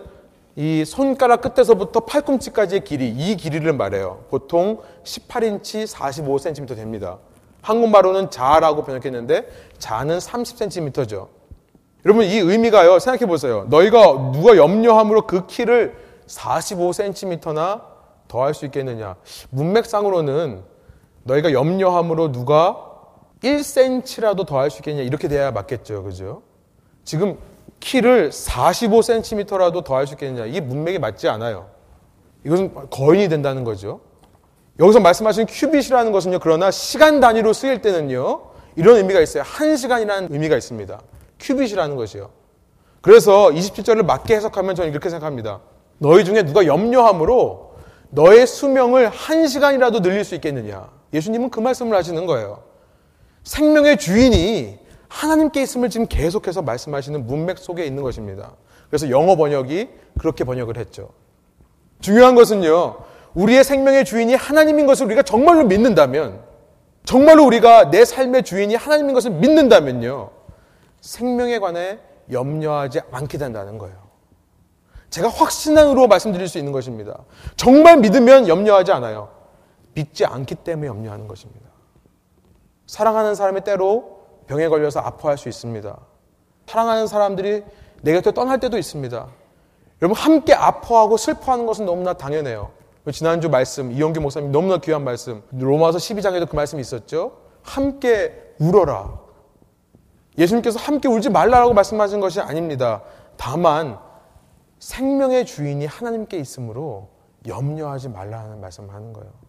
이 손가락 끝에서부터 팔꿈치까지의 길이, 이 길이를 말해요. 보통 18인치 45cm 됩니다. 한국말로는 자라고 번역했는데 자는 30cm죠. 여러분 이 의미가요. 생각해 보세요. 너희가 누가 염려함으로 그 키를 45cm나 더 할 수 있겠느냐. 문맥상으로는 너희가 염려함으로 누가 1cm라도 더 할 수 있겠냐. 이렇게 돼야 맞겠죠. 그죠? 지금 키를 45cm라도 더 할 수 있겠느냐. 이게 문맥에 맞지 않아요. 이것은 거인이 된다는 거죠. 여기서 말씀하신 큐빗이라는 것은요. 그러나 시간 단위로 쓰일 때는요. 이런 의미가 있어요. 한 시간이라는 의미가 있습니다. 큐빗이라는 것이요. 그래서 27절을 맞게 해석하면 저는 이렇게 생각합니다. 너희 중에 누가 염려함으로 너의 수명을 한 시간이라도 늘릴 수 있겠느냐. 예수님은 그 말씀을 하시는 거예요. 생명의 주인이 하나님께 있음을 지금 계속해서 말씀하시는 문맥 속에 있는 것입니다. 그래서 영어 번역이 그렇게 번역을 했죠. 중요한 것은요, 우리의 생명의 주인이 하나님인 것을 우리가 정말로 믿는다면, 정말로 우리가 내 삶의 주인이 하나님인 것을 믿는다면요, 생명에 관해 염려하지 않게 된다는 거예요. 제가 확신으로 말씀드릴 수 있는 것입니다. 정말 믿으면 염려하지 않아요. 믿지 않기 때문에 염려하는 것입니다. 사랑하는 사람의 때로 병에 걸려서 아파할 수 있습니다. 사랑하는 사람들이 내 곁에 떠날 때도 있습니다. 여러분 함께 아파하고 슬퍼하는 것은 너무나 당연해요. 지난주 말씀 이영규 목사님 너무나 귀한 말씀 로마서 12장에도 그 말씀이 있었죠. 함께 울어라. 예수님께서 함께 울지 말라라고 말씀하신 것이 아닙니다. 다만 생명의 주인이 하나님께 있으므로 염려하지 말라는 말씀을 하는 거예요.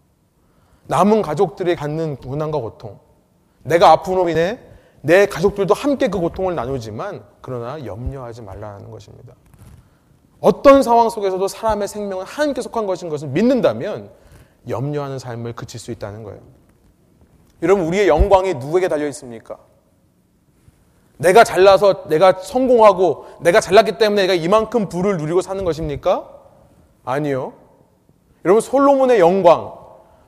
남은 가족들이 갖는 고난과 고통, 내가 아픔으로 인해 내 가족들도 함께 그 고통을 나누지만 그러나 염려하지 말라는 것입니다. 어떤 상황 속에서도 사람의 생명은 하나님께 속한 것인 것을 믿는다면 염려하는 삶을 그칠 수 있다는 거예요. 여러분, 우리의 영광이 누구에게 달려 있습니까? 내가 잘나서 내가 성공하고 내가 잘났기 때문에 내가 이만큼 부를 누리고 사는 것입니까? 아니요. 여러분, 솔로몬의 영광,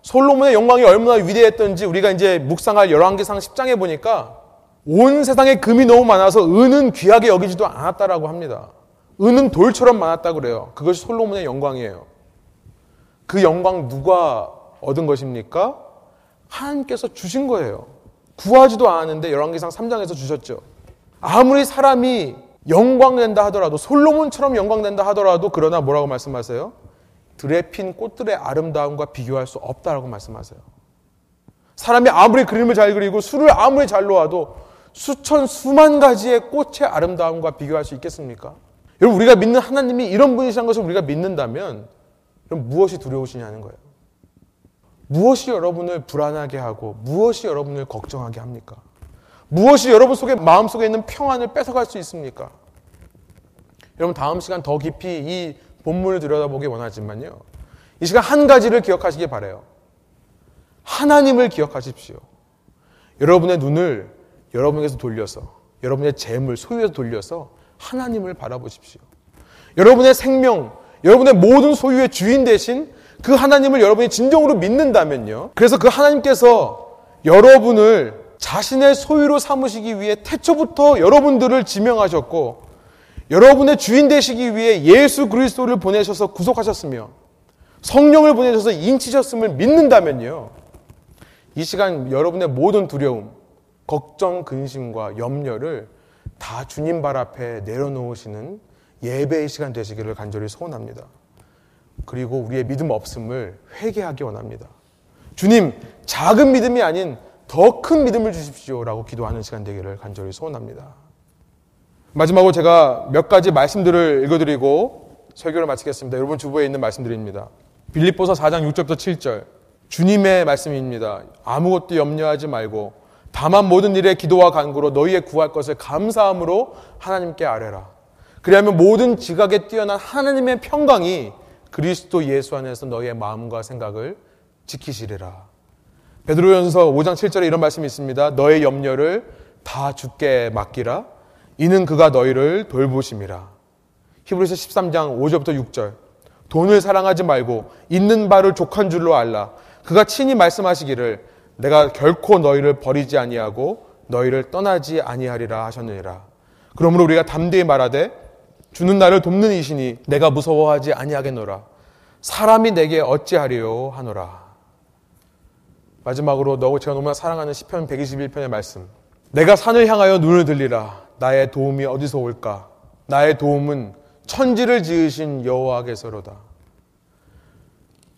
솔로몬의 영광이 얼마나 위대했던지 우리가 이제 묵상할 열왕기상 10장에 보니까 온 세상에 금이 너무 많아서 은은 귀하게 여기지도 않았다라고 합니다. 은은 돌처럼 많았다고 그래요. 그것이 솔로몬의 영광이에요. 그 영광 누가 얻은 것입니까? 하나님께서 주신 거예요. 구하지도 않았는데 열왕기상 3장에서 주셨죠. 아무리 사람이 영광 된다 하더라도 솔로몬처럼 영광 된다 하더라도 그러나 뭐라고 말씀하세요? 들에 핀 꽃들의 아름다움과 비교할 수 없다라고 말씀하세요. 사람이 아무리 그림을 잘 그리고 술을 아무리 잘 놓아도 수천 수만 가지의 꽃의 아름다움과 비교할 수 있겠습니까? 여러분 우리가 믿는 하나님이 이런 분이시라는 것을 우리가 믿는다면 그럼 무엇이 두려우시냐는 거예요. 무엇이 여러분을 불안하게 하고 무엇이 여러분을 걱정하게 합니까? 무엇이 여러분 속에 마음속에 있는 평안을 뺏어갈 수 있습니까? 여러분 다음 시간 더 깊이 이 본문을 들여다보기 원하지만요. 이 시간 한 가지를 기억하시기 바래요. 하나님을 기억하십시오. 여러분의 눈을 여러분에게서 돌려서 여러분의 재물, 소유에서 돌려서 하나님을 바라보십시오. 여러분의 생명, 여러분의 모든 소유의 주인 대신 그 하나님을 여러분이 진정으로 믿는다면요. 그래서 그 하나님께서 여러분을 자신의 소유로 삼으시기 위해 태초부터 여러분들을 지명하셨고 여러분의 주인 되시기 위해 예수 그리스도를 보내셔서 구속하셨으며 성령을 보내셔서 인치셨음을 믿는다면요. 이 시간 여러분의 모든 두려움, 걱정, 근심과 염려를 다 주님 발 앞에 내려놓으시는 예배의 시간 되시기를 간절히 소원합니다. 그리고 우리의 믿음 없음을 회개하기 원합니다. 주님, 작은 믿음이 아닌 더 큰 믿음을 주십시오라고 기도하는 시간 되기를 간절히 소원합니다. 마지막으로 제가 몇 가지 말씀들을 읽어드리고 설교를 마치겠습니다. 여러분 주부에 있는 말씀드립니다. 빌립보서 4장 6절부터 7절. 주님의 말씀입니다. 아무것도 염려하지 말고 다만 모든 일에 기도와 간구로 너희의 구할 것을 감사함으로 하나님께 아뢰라. 그리하면 모든 지각에 뛰어난 하나님의 평강이 그리스도 예수 안에서 너희의 마음과 생각을 지키시리라. 베드로전서 5장 7절에 이런 말씀이 있습니다. 너의 염려를 다 주께 맡기라. 이는 그가 너희를 돌보심이라. 히브리서 13장 5절부터 6절. 돈을 사랑하지 말고 있는 바를 족한 줄로 알라. 그가 친히 말씀하시기를 내가 결코 너희를 버리지 아니하고 너희를 떠나지 아니하리라 하셨느니라. 그러므로 우리가 담대히 말하되 주는 나를 돕는 이시니 내가 무서워하지 아니하겠노라. 사람이 내게 어찌하리요 하노라. 마지막으로 너 제가 너무나 사랑하는 시편 121편의 말씀. 내가 산을 향하여 눈을 들리라. 나의 도움이 어디서 올까? 나의 도움은 천지를 지으신 여호와께서로다.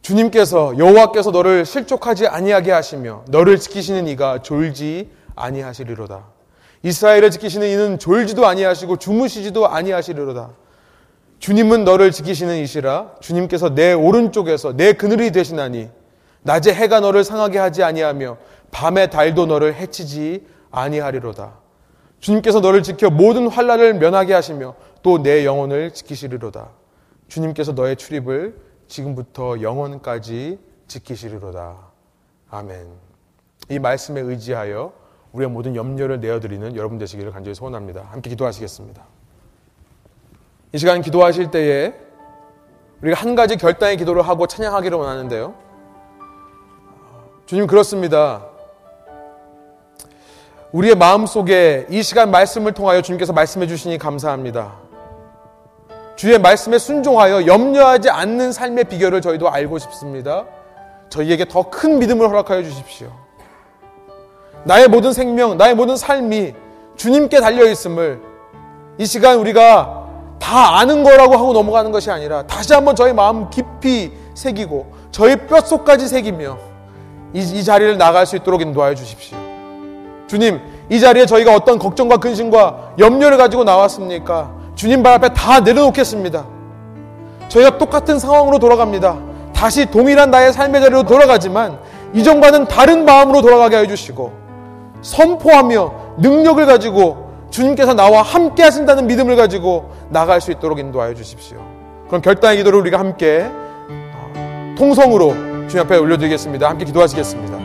주님께서 여호와께서 너를 실족하지 아니하게 하시며 너를 지키시는 이가 졸지 아니하시리로다. 이스라엘을 지키시는 이는 졸지도 아니하시고 주무시지도 아니하시리로다. 주님은 너를 지키시는 이시라 주님께서 내 오른쪽에서 내 그늘이 되시나니 낮에 해가 너를 상하게 하지 아니하며 밤에 달도 너를 해치지 아니하리로다. 주님께서 너를 지켜 모든 환란을 면하게 하시며 또 내 영혼을 지키시리로다. 주님께서 너의 출입을 지금부터 영원까지 지키시리로다. 아멘. 이 말씀에 의지하여 우리의 모든 염려를 내어드리는 여러분 되시기를 간절히 소원합니다. 함께 기도하시겠습니다. 이 시간 기도하실 때에 우리가 한 가지 결단의 기도를 하고 찬양하기를 원하는데요. 주님 그렇습니다. 우리의 마음 속에 이 시간 말씀을 통하여 주님께서 말씀해 주시니 감사합니다. 주의 말씀에 순종하여 염려하지 않는 삶의 비결을 저희도 알고 싶습니다. 저희에게 더 큰 믿음을 허락하여 주십시오. 나의 모든 생명, 나의 모든 삶이 주님께 달려 있음을 이 시간 우리가 다 아는 거라고 하고 넘어가는 것이 아니라 다시 한번 저희 마음 깊이 새기고 저희 뼛속까지 새기며 이, 이 자리를 나갈 수 있도록 인도하여 주십시오. 주님, 이 자리에 저희가 어떤 걱정과 근심과 염려를 가지고 나왔습니까? 주님 발 앞에 다 내려놓겠습니다. 저희가 똑같은 상황으로 돌아갑니다. 다시 동일한 나의 삶의 자리로 돌아가지만 이전과는 다른 마음으로 돌아가게 해주시고 선포하며 능력을 가지고 주님께서 나와 함께 하신다는 믿음을 가지고 나갈 수 있도록 인도하여 주십시오. 그럼 결단의 기도를 우리가 함께 통성으로 주님 앞에 올려드리겠습니다. 함께 기도하시겠습니다.